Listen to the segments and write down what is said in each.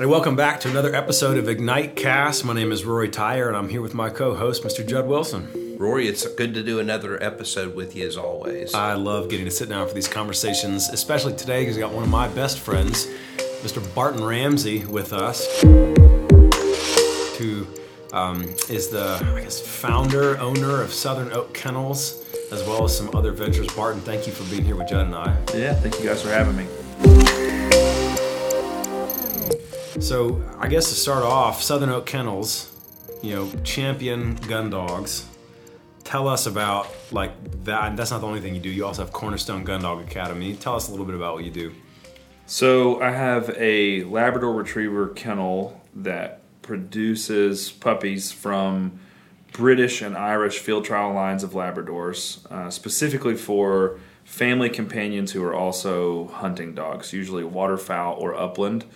Hey, welcome back to another episode of Ignite Cast. My name is Rory Tyre, and I'm here with my co-host, Mr. Judd Wilson. Rory, it's good to do another episode with you as always. I love getting to sit down for these conversations, especially today because I got one of my best friends, Mr. Barton Ramsey, with us, who um, is the I guess founder, owner of Southern Oak Kennels, as well as some other ventures. Barton, thank you for being here with Judd and I. Yeah, thank you guys for having me. So I guess to start off, Southern Oak Kennels, you know, champion gun dogs. Tell us about like that. That's not the only thing you do. You also have Cornerstone Gun Dog Academy. Tell us a little bit about what you do. So I have a Labrador Retriever kennel that produces puppies from British and Irish field trial lines of Labradors, uh, specifically for family companions who are also hunting dogs, usually waterfowl or upland.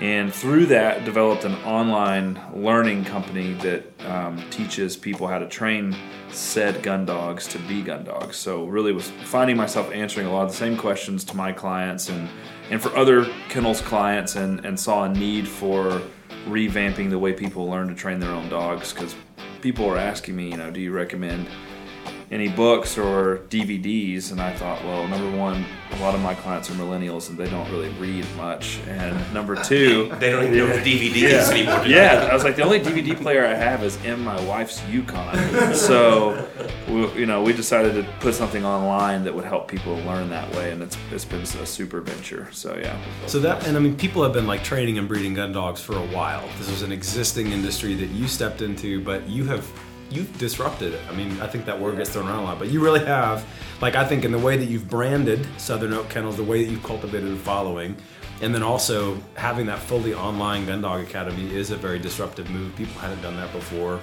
And through that, developed an online learning company that um, teaches people how to train said gun dogs to be gun dogs. So really was finding myself answering a lot of the same questions to my clients and, and for other kennels clients and, and saw a need for revamping the way people learn to train their own dogs because people are asking me, you know, do you recommend any books or DVDs, and I thought, well, number one, a lot of my clients are millennials and they don't really read much, and number two, they don't even know what DVD yeah, anymore. Yeah, I was like, the only DVD player I have is in my wife's Yukon, so we, you know, we decided to put something online that would help people learn that way, and it's it's been a super venture. So yeah. So that, and I mean, people have been like training and breeding gun dogs for a while. This was an existing industry that you stepped into, but you have you've disrupted it. I mean, I think that word gets thrown around a lot, but you really have. Like, I think in the way that you've branded Southern Oak Kennels, the way that you've cultivated a following, and then also having that fully online Gun Dog Academy is a very disruptive move. People hadn't done that before.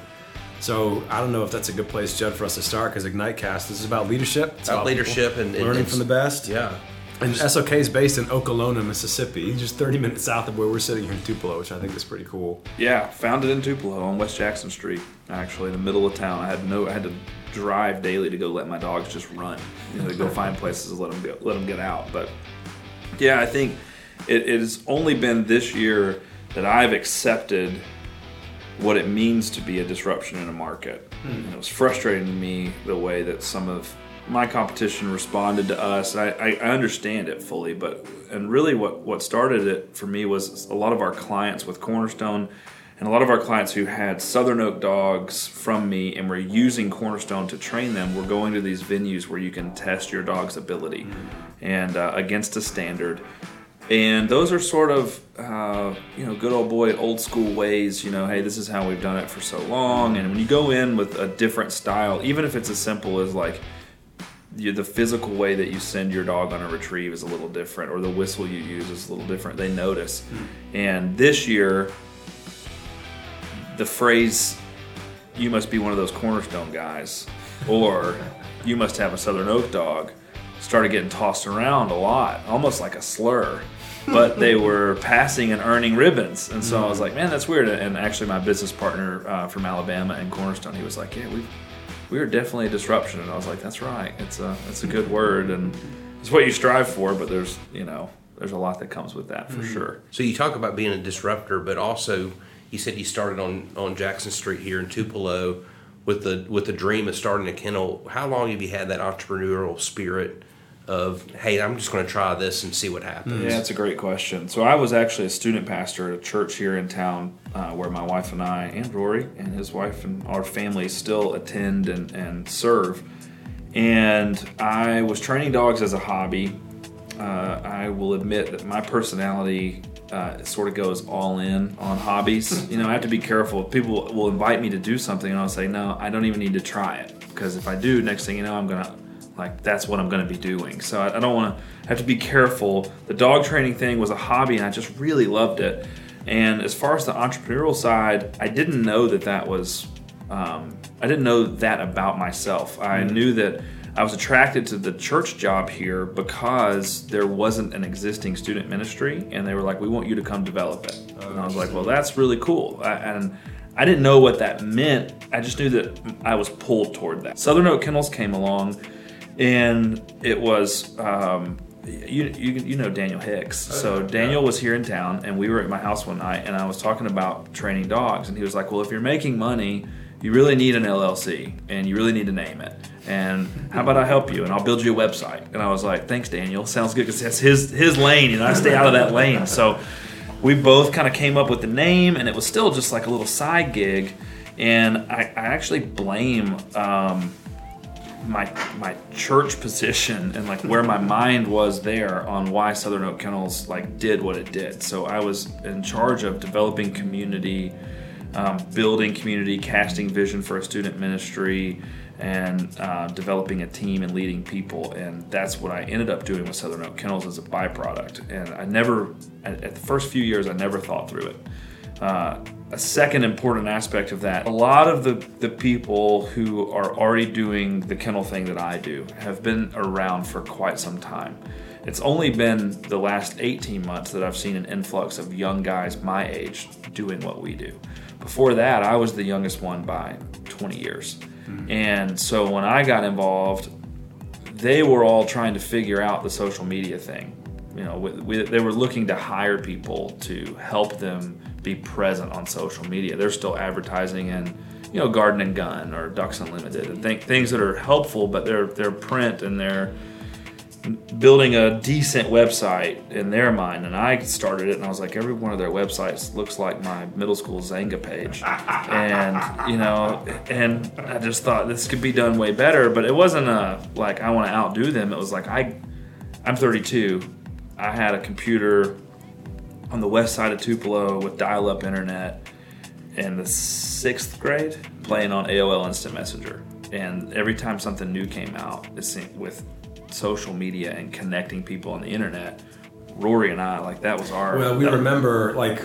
So I don't know if that's a good place, Judd, for us to start because IgniteCast this is about leadership. It's about, about leadership and, and learning from the best. Yeah. And SOK is based in Okolona, Mississippi, just 30 minutes south of where we're sitting here in Tupelo, which I think is pretty cool. Yeah, founded in Tupelo on West Jackson Street, actually in the middle of town. I had no, I had to drive daily to go let my dogs just run, you know, to go find places to let them go, let them get out. But yeah, I think it, it has only been this year that I've accepted what it means to be a disruption in a market. Hmm. And it was frustrating to me the way that some of my competition responded to us. I, I, understand it fully, but and really what what started it for me was a lot of our clients with Cornerstone, and a lot of our clients who had Southern Oak dogs from me and were using Cornerstone to train them were going to these venues where you can test your dog's ability, mm-hmm. and uh, against a standard. And those are sort of, uh, you know, good old boy, old school ways. You know, hey, this is how we've done it for so long. And when you go in with a different style, even if it's as simple as like, you, the physical way that you send your dog on a retrieve is a little different, or the whistle you use is a little different. They notice. Mm. And this year, the phrase "you must be one of those cornerstone guys," or "you must have a Southern Oak dog," started getting tossed around a lot, almost like a slur. but they were passing and earning ribbons, and so I was hmm. like, "Man, that's weird." And actually, my business partner uh, from Alabama and Cornerstone, he was like, "Yeah, we we were definitely a disruption. And I was like, that's right. It's a it's a good word, and it's what you strive for. But there's you know there's a lot that comes with that for mm-hmm. sure. So you talk about being a disruptor, but also you said you started on on Jackson Street here in Tupelo with the with the dream of starting a kennel. How long have you had that entrepreneurial spirit? of hey i'm just going to try this and see what happens yeah that's a great question so i was actually a student pastor at a church here in town uh, where my wife and i and rory and his wife and our family still attend and, and serve and i was training dogs as a hobby uh, i will admit that my personality uh, sort of goes all in on hobbies you know i have to be careful people will invite me to do something and i'll say no i don't even need to try it because if i do next thing you know i'm going to like that's what I'm going to be doing. So I, I don't want to have to be careful. The dog training thing was a hobby, and I just really loved it. And as far as the entrepreneurial side, I didn't know that that was. Um, I didn't know that about myself. I mm. knew that I was attracted to the church job here because there wasn't an existing student ministry, and they were like, "We want you to come develop it." Oh, and I was like, "Well, that's really cool." I, and I didn't know what that meant. I just knew that I was pulled toward that. Southern Oak Kennels came along and it was um, you, you you know Daniel Hicks. So Daniel was here in town, and we were at my house one night, and I was talking about training dogs, and he was like, "Well, if you're making money, you really need an LLC, and you really need to name it. And how about I help you, and I'll build you a website?" And I was like, "Thanks, Daniel. Sounds good because that's his his lane, and I stay out of that lane." So we both kind of came up with the name, and it was still just like a little side gig. And I, I actually blame. Um, my my church position and like where my mind was there on why Southern Oak Kennels like did what it did. So I was in charge of developing community, um, building community, casting vision for a student ministry, and uh, developing a team and leading people. And that's what I ended up doing with Southern Oak Kennels as a byproduct. And I never, at, at the first few years, I never thought through it. Uh, a second important aspect of that a lot of the, the people who are already doing the kennel thing that I do have been around for quite some time. It's only been the last 18 months that I've seen an influx of young guys my age doing what we do. Before that, I was the youngest one by 20 years. Mm-hmm. And so when I got involved, they were all trying to figure out the social media thing. You know, we, we, they were looking to hire people to help them be present on social media. They're still advertising in, you know, Garden and Gun or Ducks Unlimited and th- things that are helpful, but they're they're print and they're building a decent website in their mind. And I started it, and I was like, every one of their websites looks like my middle school Xanga page, and you know, and I just thought this could be done way better. But it wasn't a like I want to outdo them. It was like I, I'm 32. I had a computer on the west side of Tupelo with dial up internet in the sixth grade playing on AOL Instant Messenger. And every time something new came out, with social media and connecting people on the internet, Rory and I, like that was our. Well, we remember, like,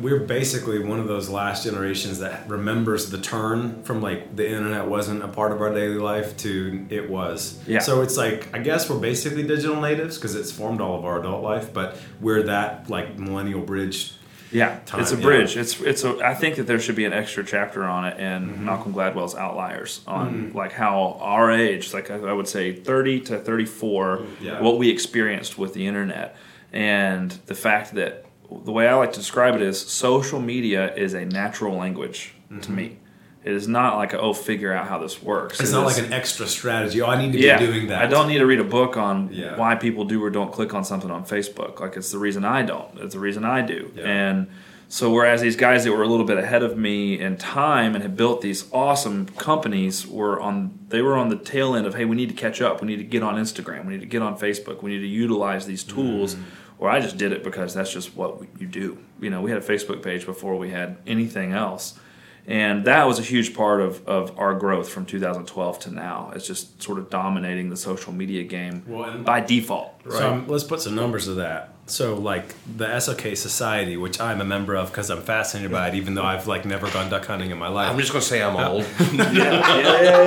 we're basically one of those last generations that remembers the turn from like the internet wasn't a part of our daily life to it was. Yeah. So it's like I guess we're basically digital natives because it's formed all of our adult life, but we're that like millennial bridge. Yeah, time, it's a bridge. It's it's a. I think that there should be an extra chapter on it in Mm-hmm. Malcolm Gladwell's Outliers on like how our age, like I I would say, thirty to thirty four, Yeah. what we experienced with the internet, and the fact that the way I like to describe it is social media is a natural language to me. It is not like a, oh figure out how this works. Mm-hmm. It's It not is- like an extra strategy. Oh, I need to yeah, be doing that. I don't need to read a book on Yeah. why people do or don't click on something on Facebook. Like it's the reason I don't. It's the reason I do. Yeah. And so whereas these guys that were a little bit ahead of me in time and had built these awesome companies were on they were on the tail end of hey we need to catch up. We need to get on Instagram. We need to get on Facebook. We need to utilize these tools. Or I just did it because that's just what you do. You know, we had a Facebook page before we had anything else. And that was a huge part of, of our growth from 2012 to now. It's just sort of dominating the social media game Well, and- by default. Right? So um, let's put some numbers to that. So like the SOK Society, which I'm a member of because I'm fascinated by it, even though I've like never gone duck hunting in my life. I'm just gonna say I'm old. yeah, yeah,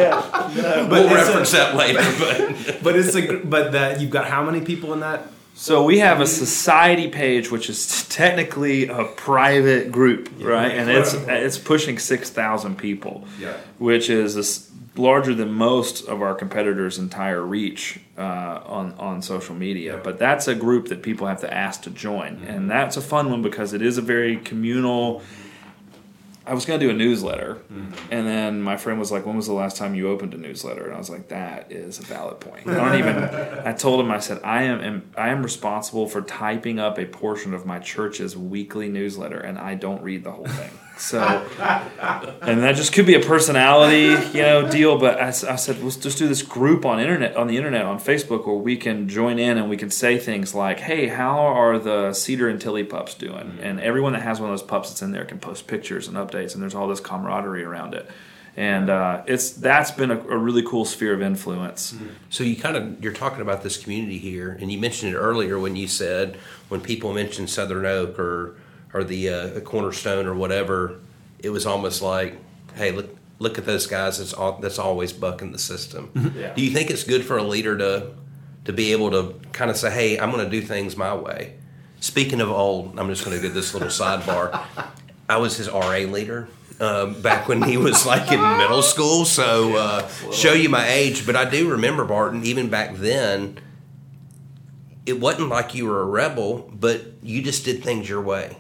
yeah. but we'll it's a- reference that later. But but it's a but that you've got how many people in that? So we have a society page, which is technically a private group, right? And it's it's pushing six thousand people, Yeah. which is this larger than most of our competitors' entire reach uh, on on social media. But that's a group that people have to ask to join, and that's a fun one because it is a very communal. I was gonna do a newsletter, mm-hmm. and then my friend was like, "When was the last time you opened a newsletter?" And I was like, "That is a valid point." I don't even. I told him I said I am, am I am responsible for typing up a portion of my church's weekly newsletter, and I don't read the whole thing. So, and that just could be a personality, you know, deal. But I said, let's just do this group on internet, on the internet, on Facebook, where we can join in and we can say things like, "Hey, how are the Cedar and Tilly pups doing?" And everyone that has one of those pups that's in there can post pictures and updates, and there's all this camaraderie around it. And uh, it's that's been a, a really cool sphere of influence. So you kind of you're talking about this community here, and you mentioned it earlier when you said when people mention Southern Oak or or the uh, Cornerstone or whatever, it was almost like, hey, look look at those guys that's all, that's always bucking the system. Yeah. Do you think it's good for a leader to to be able to kind of say, hey, I'm going to do things my way? Speaking of old, I'm just going to get this little sidebar. I was his RA leader um, back when he was like in middle school. So uh, show you my age, but I do remember Barton. Even back then, it wasn't like you were a rebel, but you just did things your way.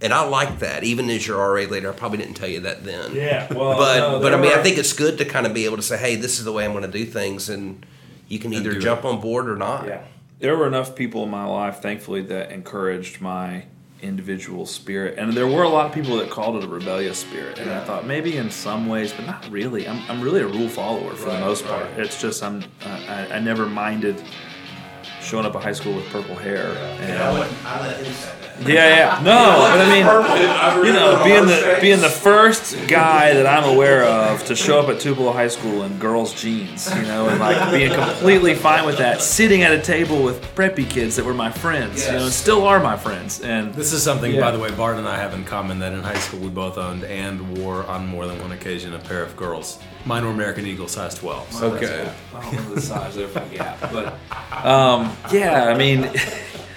And I like that. Even as your RA later, I probably didn't tell you that then. Yeah, well, but no, but I there mean, I think it's good to kind of be able to say, "Hey, this is the way I'm going to do things," and you can either do jump on board or not. Yeah. There were enough people in my life, thankfully, that encouraged my individual spirit. And there were a lot of people that called it a rebellious spirit. And I thought maybe in some ways, but not really. I'm, I'm really a rule follower for the most part. right. I'm I'm, I, I never minded showing up at high school with purple hair. And, I let him say that. Yeah, yeah. No, but I mean, you know, being the being the first guy that I'm aware of to show up at Tupelo High School in girls' jeans, you know, and like being completely fine with that, sitting at a table with preppy kids that were my friends, you know, and still are my friends, and This is something, Yeah. by the way, Bart and I have in common that in high school we both owned and wore on more than one occasion a pair of girls. Mine were American Eagle size 12. Okay. I don't remember the size there for the gap, but um, yeah, I mean,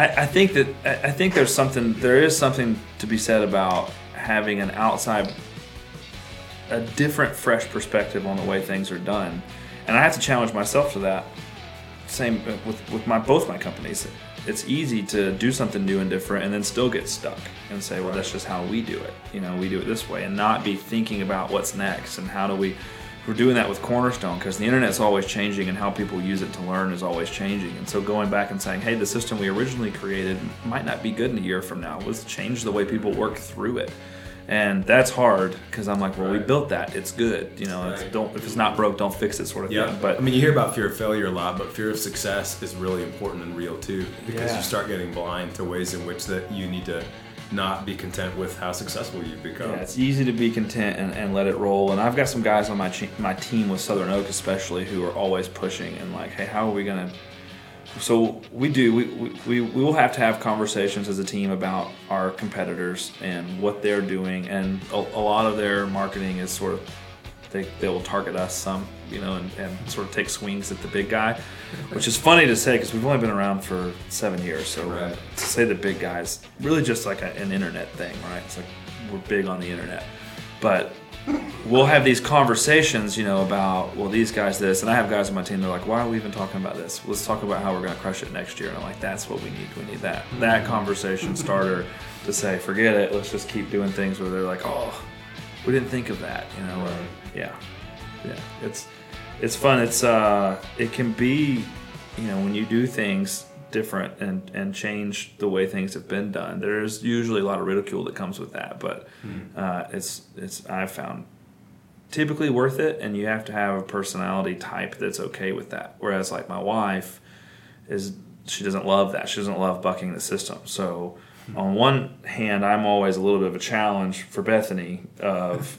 I, I think that I I think there's something there is something to be said about having an outside, a different, fresh perspective on the way things are done, and I have to challenge myself to that. Same uh, with with my both my companies. It's easy to do something new and different, and then still get stuck and say, "Well, that's just how we do it." You know, we do it this way, and not be thinking about what's next and how do we. We're doing that with Cornerstone because the internet's always changing, and how people use it to learn is always changing. And so, going back and saying, "Hey, the system we originally created might not be good in a year from now. Let's change the way people work through it." And that's hard because I'm like, well, we built that. It's good. You know, it's, don't if it's not broke, don't fix it, sort of Yeah, thing. But I mean, you hear about fear of failure a lot, but fear of success is really important and real too, because Yeah. you start getting blind to ways in which that you need to not be content with how successful you've become. Yeah, it's easy to be content and, and let it roll. And I've got some guys on my che- my team with Southern Oak, especially, who are always pushing and like, hey, how are we gonna? So we do. We, we, we will have to have conversations as a team about our competitors and what they're doing, and a, a lot of their marketing is sort of they they will target us some, you know, and, and sort of take swings at the big guy, which is funny to say because we've only been around for seven years. So Right. to say the big guys, really just like a, an internet thing, right? It's like we're big on the internet, but we'll have these conversations, you know, about well these guys this, and I have guys on my team. They're like, why are we even talking about this? Let's talk about how we're going to crush it next year. And I'm like, that's what we need. We need that that conversation starter to say, forget it. Let's just keep doing things where they're like, oh, we didn't think of that, you know. or- yeah, yeah. It's it's fun. It's uh, it can be, you know, when you do things different and and change the way things have been done. There's usually a lot of ridicule that comes with that, but uh, it's it's I've found typically worth it, and you have to have a personality type that's okay with that. Whereas like my wife is she doesn't love that. She doesn't love bucking the system. So on one hand, I'm always a little bit of a challenge for Bethany of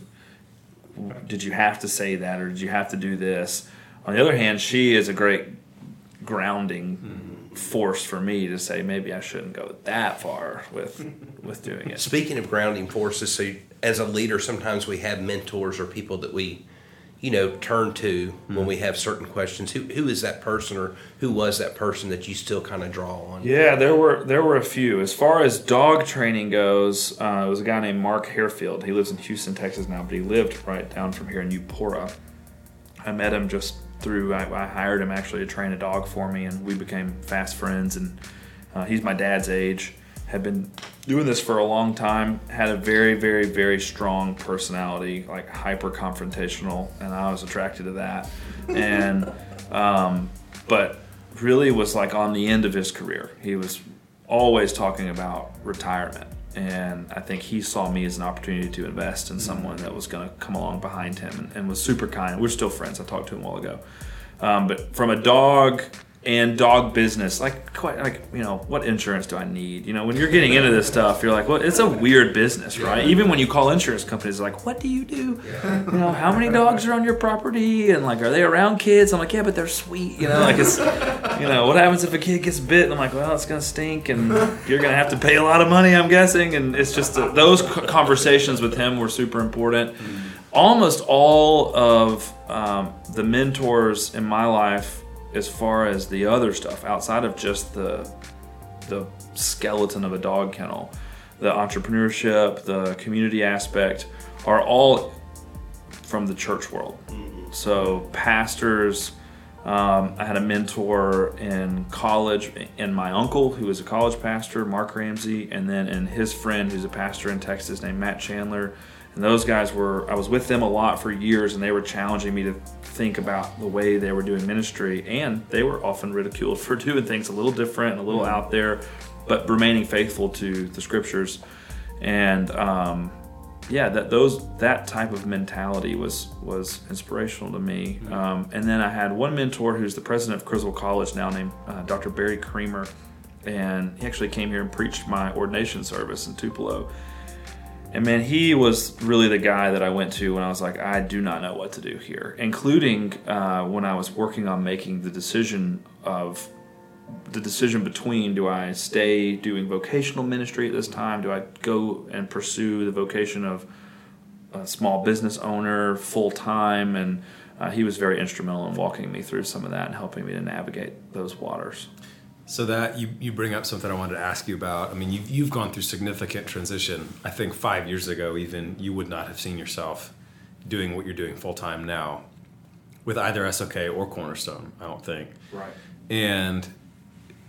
did you have to say that or did you have to do this? On the other hand, she is a great grounding mm-hmm. force for me to say maybe I shouldn't go that far with with doing it. Speaking of grounding forces, so as a leader, sometimes we have mentors or people that we, you know, turn to when we have certain questions. Who who is that person, or who was that person that you still kind of draw on? Yeah, there were there were a few. As far as dog training goes, uh, it was a guy named Mark Harefield. He lives in Houston, Texas now, but he lived right down from here in Eupora. I met him just through. I, I hired him actually to train a dog for me, and we became fast friends. And uh, he's my dad's age. Had been doing this for a long time. Had a very, very, very strong personality, like hyper confrontational, and I was attracted to that. And um, but really was like on the end of his career. He was always talking about retirement. And I think he saw me as an opportunity to invest in someone that was going to come along behind him and, and was super kind. We're still friends. I talked to him a while ago. Um, but from a dog and dog business, like quite like you know, what insurance do I need? You know, when you're getting into this stuff, you're like, well, it's a weird business, right? Even when you call insurance companies, like, what do you do? You know, how many dogs are on your property? And like, are they around kids? I'm like, yeah, but they're sweet. You know, like it's, you know, what happens if a kid gets bit? And I'm like, well, it's gonna stink, and you're gonna have to pay a lot of money, I'm guessing. And it's just uh, those conversations with him were super important. Almost all of um, the mentors in my life, as far as the other stuff outside of just the the skeleton of a dog kennel, the entrepreneurship, the community aspect, are all from the church world. So pastors, Um, I had a mentor in college, and my uncle, who was a college pastor, Mark Ramsey, and then and his friend, who's a pastor in Texas, named Matt Chandler. And those guys were, I was with them a lot for years, and they were challenging me to think about the way they were doing ministry. And they were often ridiculed for doing things a little different and a little out there, but remaining faithful to the scriptures. And um, yeah, that those that type of mentality was was inspirational to me. Um, and then I had one mentor who's the president of Criswell College now, named uh, Dr. Barry Creamer, and he actually came here and preached my ordination service in Tupelo. And man, he was really the guy that I went to when I was like, I do not know what to do here, including uh, when I was working on making the decision of the decision between do I stay doing vocational ministry at this time? Do I go and pursue the vocation of a small business owner full time? And uh, he was very instrumental in walking me through some of that and helping me to navigate those waters. So that you, you bring up something I wanted to ask you about. I mean, you've, you've gone through significant transition. I think five years ago, even you would not have seen yourself doing what you're doing full time now with either SOK or Cornerstone, I don't think. Right. And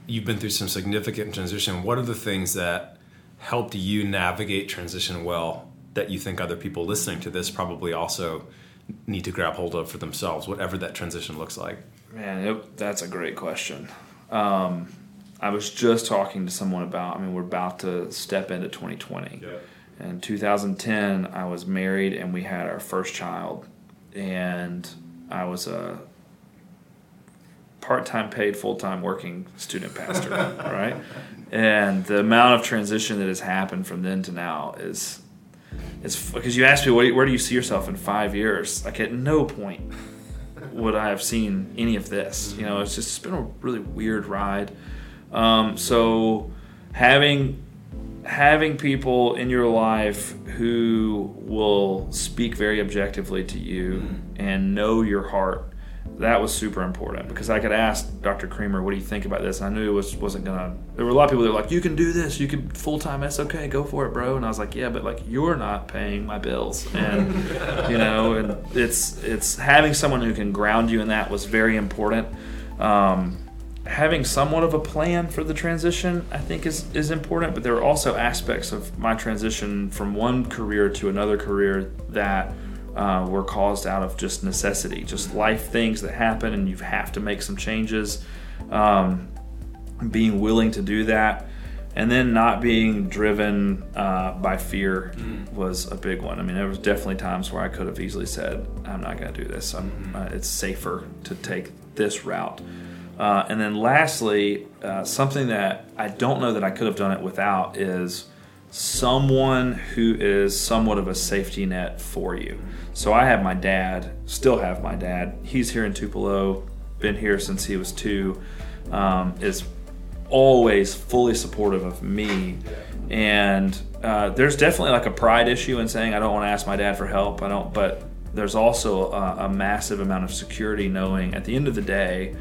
you've been through some significant transition. What are the things that helped you navigate transition well that you think other people listening to this probably also need to grab hold of for themselves, whatever that transition looks like? Man, it, that's a great question. Um, I was just talking to someone about, I mean, we're about to step into 2020. Yeah. In 2010, I was married and we had our first child. And I was a part-time paid full-time working student pastor right and the amount of transition that has happened from then to now is it's because you asked me where do you see yourself in five years like at no point would i have seen any of this? You know it's just it's been a really weird ride. Um, so having having people in your life who will speak very objectively to you and know your heart that was super important because I could ask Dr. Creamer, "What do you think about this?" And I knew it was wasn't gonna. There were a lot of people that were like, "You can do this. You can full time. That's okay. Go for it, bro." And I was like, "Yeah, but like you're not paying my bills, and you know, and it's it's having someone who can ground you in that was very important. Um, having somewhat of a plan for the transition, I think, is is important. But there are also aspects of my transition from one career to another career that uh, were caused out of just necessity, just life things that happen, and you have to make some changes. Um, being willing to do that, and then not being driven uh, by fear mm. was a big one. I mean, there was definitely times where I could have easily said, "I'm not going to do this. Mm-hmm. Uh, it's safer to take this route." Uh, and then, lastly, uh, something that I don't know that I could have done it without is someone who is somewhat of a safety net for you. So I have my dad, still have my dad. He's here in Tupelo, been here since he was two, um, is always fully supportive of me. And uh, there's definitely like a pride issue in saying I don't want to ask my dad for help. I don't, but there's also a, a massive amount of security knowing at the end of the day,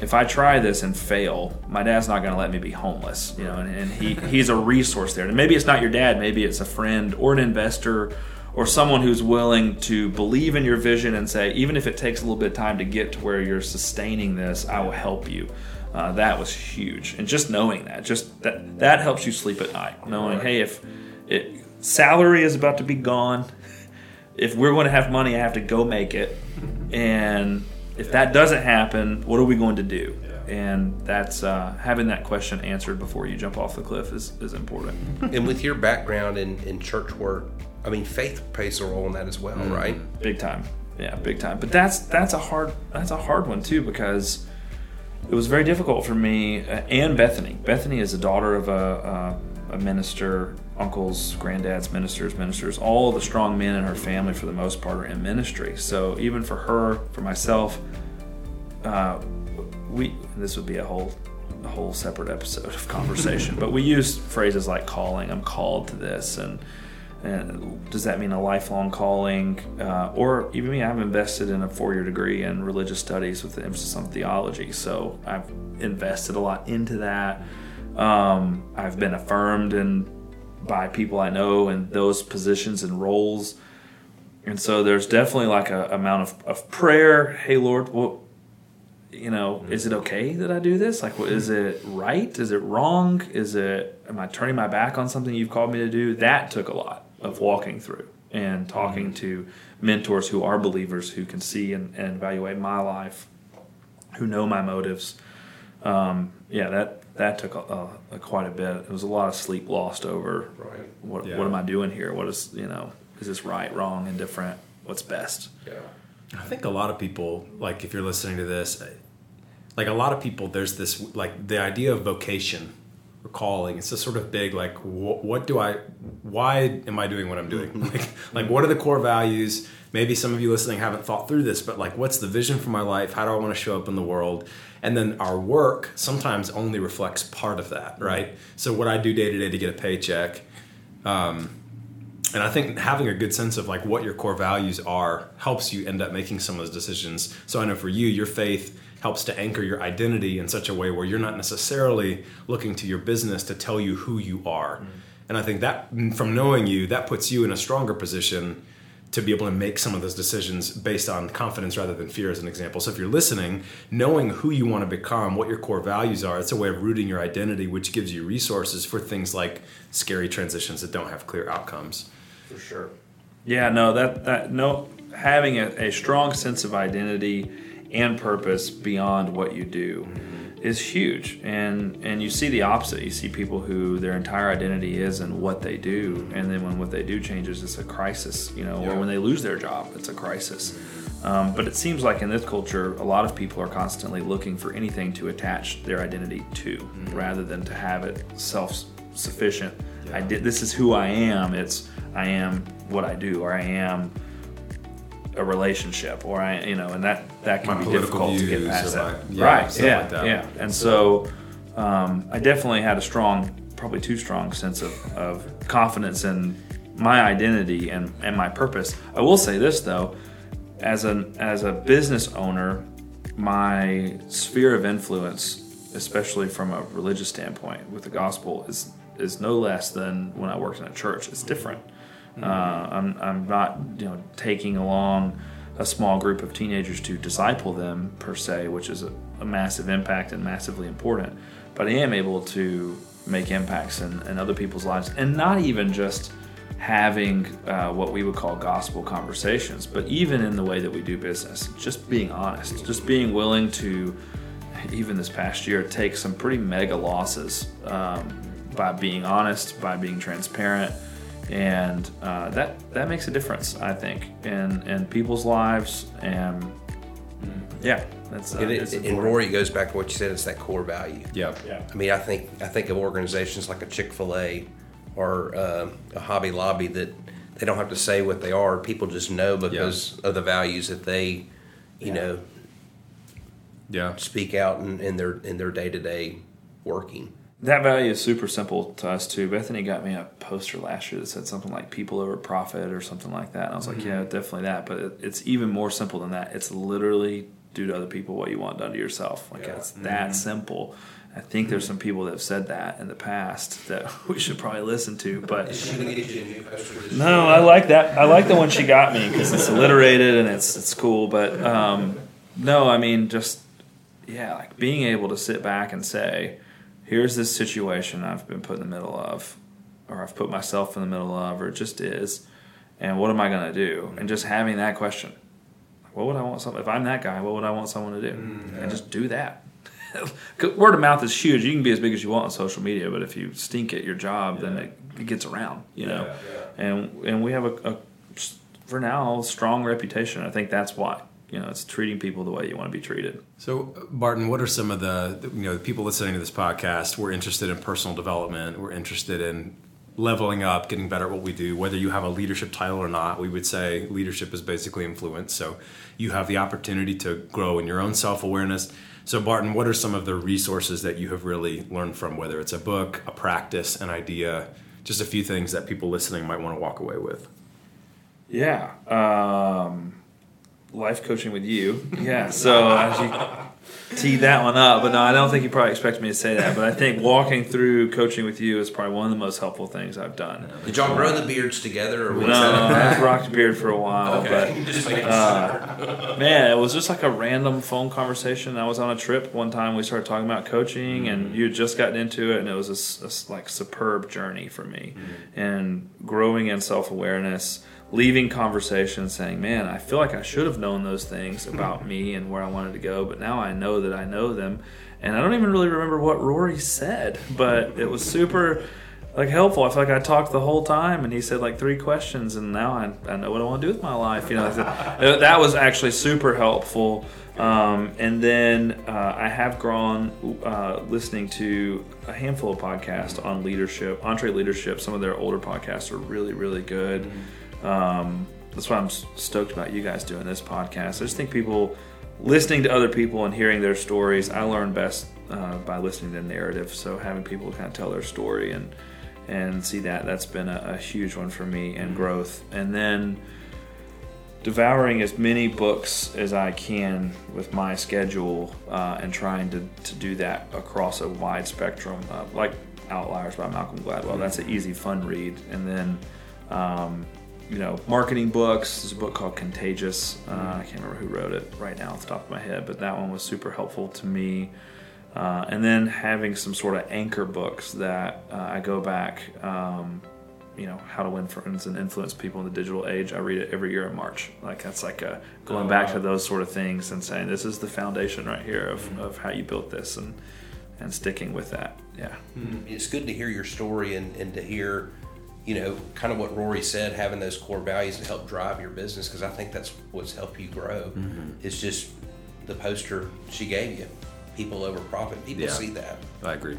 if I try this and fail, my dad's not going to let me be homeless, you know, and, and, he, he's a resource there. And maybe it's not your dad, maybe it's a friend or an investor or someone who's willing to believe in your vision and say, even if it takes a little bit of time to get to where you're sustaining this, I will help you. Uh, that was huge. And just knowing that, just that, that helps you sleep at night. Knowing, hey, if it, salary is about to be gone, if we're going to have money, I have to go make it. And if that doesn't happen, what are we going to do? And that's uh, having that question answered before you jump off the cliff is, is important. and with your background in, in church work, I mean, faith plays a role in that as well, mm-hmm. right? Big time, yeah, big time. But that's that's a hard that's a hard one too because it was very difficult for me uh, and Bethany. Bethany is a daughter of a, a, a minister, uncles, granddads, ministers, ministers. All the strong men in her family, for the most part, are in ministry. So even for her, for myself, uh, we this would be a whole a whole separate episode of conversation. but we use phrases like calling. I'm called to this, and, and does that mean a lifelong calling? Uh, or even me, I've invested in a four-year degree in religious studies with the emphasis on theology. So I've invested a lot into that. Um, I've been affirmed and by people I know in those positions and roles. And so there's definitely like a amount of, of prayer. Hey Lord, what you know, is it okay that I do this? Like, what, is it right? Is it wrong? Is it, am I turning my back on something you've called me to do? That took a lot of walking through and talking to mentors who are believers who can see and, and evaluate my life, who know my motives. Um, yeah, that that took a, a, a quite a bit. It was a lot of sleep lost over Right. what Yeah. what am I doing here? What is you know is this right, wrong, indifferent? What's best? Yeah. I think a lot of people, like if you're listening to this, like a lot of people, there's this like the idea of vocation or calling. It's just sort of big. Like, wh- what do I? Why am I doing what I'm doing? like, like what are the core values? Maybe some of you listening haven't thought through this, but like, what's the vision for my life? How do I want to show up in the world? And then our work sometimes only reflects part of that, right? So what I do day to day to get a paycheck. Um, and I think having a good sense of like what your core values are helps you end up making some of those decisions. So I know for you, your faith helps to anchor your identity in such a way where you're not necessarily looking to your business to tell you who you are. Mm-hmm. And I think that from knowing you, that puts you in a stronger position to be able to make some of those decisions based on confidence rather than fear as an example. So if you're listening, knowing who you want to become, what your core values are, it's a way of rooting your identity which gives you resources for things like scary transitions that don't have clear outcomes. For sure. Yeah, no, that that no having a, a strong sense of identity and purpose beyond what you do is huge. And and you see the opposite. You see people who their entire identity is in what they do, and then when what they do changes, it's a crisis. You know, Yeah. or when they lose their job, it's a crisis. Um, but it seems like in this culture, a lot of people are constantly looking for anything to attach their identity to, rather than to have it self-sufficient. I did. This is who I am. It's I am what I do, or I am a relationship, or I, you know, and that that can My be difficult to get past that. my- yeah, right? Yeah, like that. yeah. And so, um, I definitely had a strong, probably too strong sense of, of confidence in my identity and, and my purpose. I will say this though, as an as a business owner, my sphere of influence, especially from a religious standpoint with the gospel, is is no less than when I worked in a church. It's different. Uh, I'm I'm not you know taking along a small group of teenagers to disciple them per se, which is a, a massive impact and massively important. But I am able to make impacts in, in other people's lives, and not even just having uh, what we would call gospel conversations, but even in the way that we do business, just being honest, just being willing to, even this past year, take some pretty mega losses um, by being honest, by being transparent, and uh, that that makes a difference, I think, in in people's lives, and yeah, that's uh, And, it's it, and. Rory it goes back to what you said. It's that core value. Yeah. yeah. I mean, I think I think of organizations like a Chick Fil A or uh, a Hobby Lobby that they don't have to say what they are. People just know because of the values that they, you Yeah. know, Yeah. speak out in, in their in their day to day working. That value is super simple to us too. Bethany got me a poster last year that said something like "people over profit" or something like that. And I was like, "Yeah, definitely that." But it, it's even more simple than that. It's literally do to other people what you want done to yourself. Like Yeah. it's that simple. I think there's some people that have said that in the past that we should probably listen to. But no, I like that. I like the one she got me because it's alliterated and it's it's cool. But um, no, I mean just yeah, like being able to sit back and say, "Here's this situation I've been put in the middle of, or I've put myself in the middle of, or it just is, and what am I going to do?" Mm-hmm. And just having that question, what would I want? Some if I'm that guy, what would I want someone to do? Mm-hmm. And just do that. Word of mouth is huge. You can be as big as you want on social media, but if you stink at your job, then it, it gets around, you know. And and we have a, a for now strong reputation. I think that's why. You know, it's treating people the way you want to be treated. So, Barton, what are some of the you know the people listening to this podcast? We're interested in personal development. We're interested in leveling up, getting better at what we do. Whether you have a leadership title or not, we would say leadership is basically influence. So, you have the opportunity to grow in your own self awareness. So, Barton, what are some of the resources that you have really learned from? Whether it's a book, a practice, an idea, just a few things that people listening might want to walk away with. Yeah. Um, life coaching with you. Yeah. So uh, as you teed that one up, but no, I don't think you probably expected me to say that. But I think walking through coaching with you is probably one of the most helpful things I've done. Did y'all grow the beards together, or was No, that? I've rocked a beard for a while, Okay, just making uh, but man, it was just like a random phone conversation. I was on a trip one time. We started talking about coaching, and mm. you had just gotten into it, and it was a s- a, s- like superb journey for me, mm. and growing in self awareness. Leaving conversations saying, "Man, I feel like I should have known those things about me and where I wanted to go, but now I know that I know them." And I don't even really remember what Rory said, but it was super like helpful. I feel like I talked the whole time, and he said like three questions, and now I, I know what I want to do with my life. You know, that, that was actually super helpful. Um, and then uh, I have grown uh, listening to a handful of podcasts on leadership, EntreLeadership. Some of their older podcasts are really, really good. Um, that's why I'm stoked about you guys doing this podcast. I just think people listening to other people and hearing their stories. I learn best uh, by listening to the narrative. So having people kind of tell their story and and see that that's been a, a huge one for me and growth. And then devouring as many books as I can with my schedule uh, and trying to, to do that across a wide spectrum, uh, like Outliers by Malcolm Gladwell. That's an easy, fun read. And then, um, you know, marketing books. There's a book called Contagious. Uh, I can't remember who wrote it right now off the top of my head, but that one was super helpful to me. Uh, and then having some sort of anchor books that uh, I go back, um, you know, how to win friends and influence people in the digital age. I read it every year in March. Like that's like a, going Oh, back wow. to those sort of things and saying this is the foundation right here of, Mm-hmm. of how you built this and and sticking with that. Yeah. It's good to hear your story and, and to hear, you know, kind of what Rory said, having those core values to help drive your business because I think that's what's helped you grow. It's just the poster she gave you, people over profit. People Yeah. see that. I agree.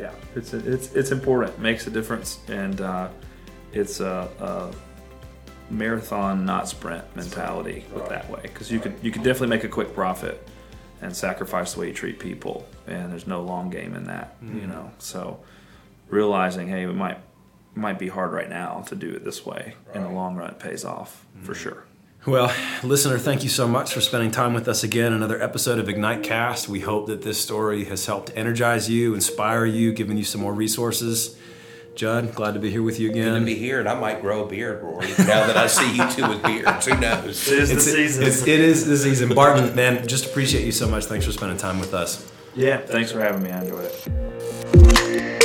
Yeah, it's it's it's important. It makes a difference, and uh, it's a, a marathon, not sprint mentality with that way. Because you could you could definitely make a quick profit and sacrifice the way you treat people, and there's no long game in that. You know, so realizing, hey, we might might be hard right now to do it this way. In the long run, it pays off for mm. sure. Well, listener, thank you so much for spending time with us again. Another episode of Ignite Cast. We hope that this story has helped energize you, inspire you, given you some more resources. Judd, glad to be here with you Good to be here, and I might grow a beard, Rory. Now that I see you two with beards, who knows? It is It's, it's, it is the season. Barton, man, just appreciate you so much. Thanks for spending time with us. yeah, thanks for having me. I enjoyed it.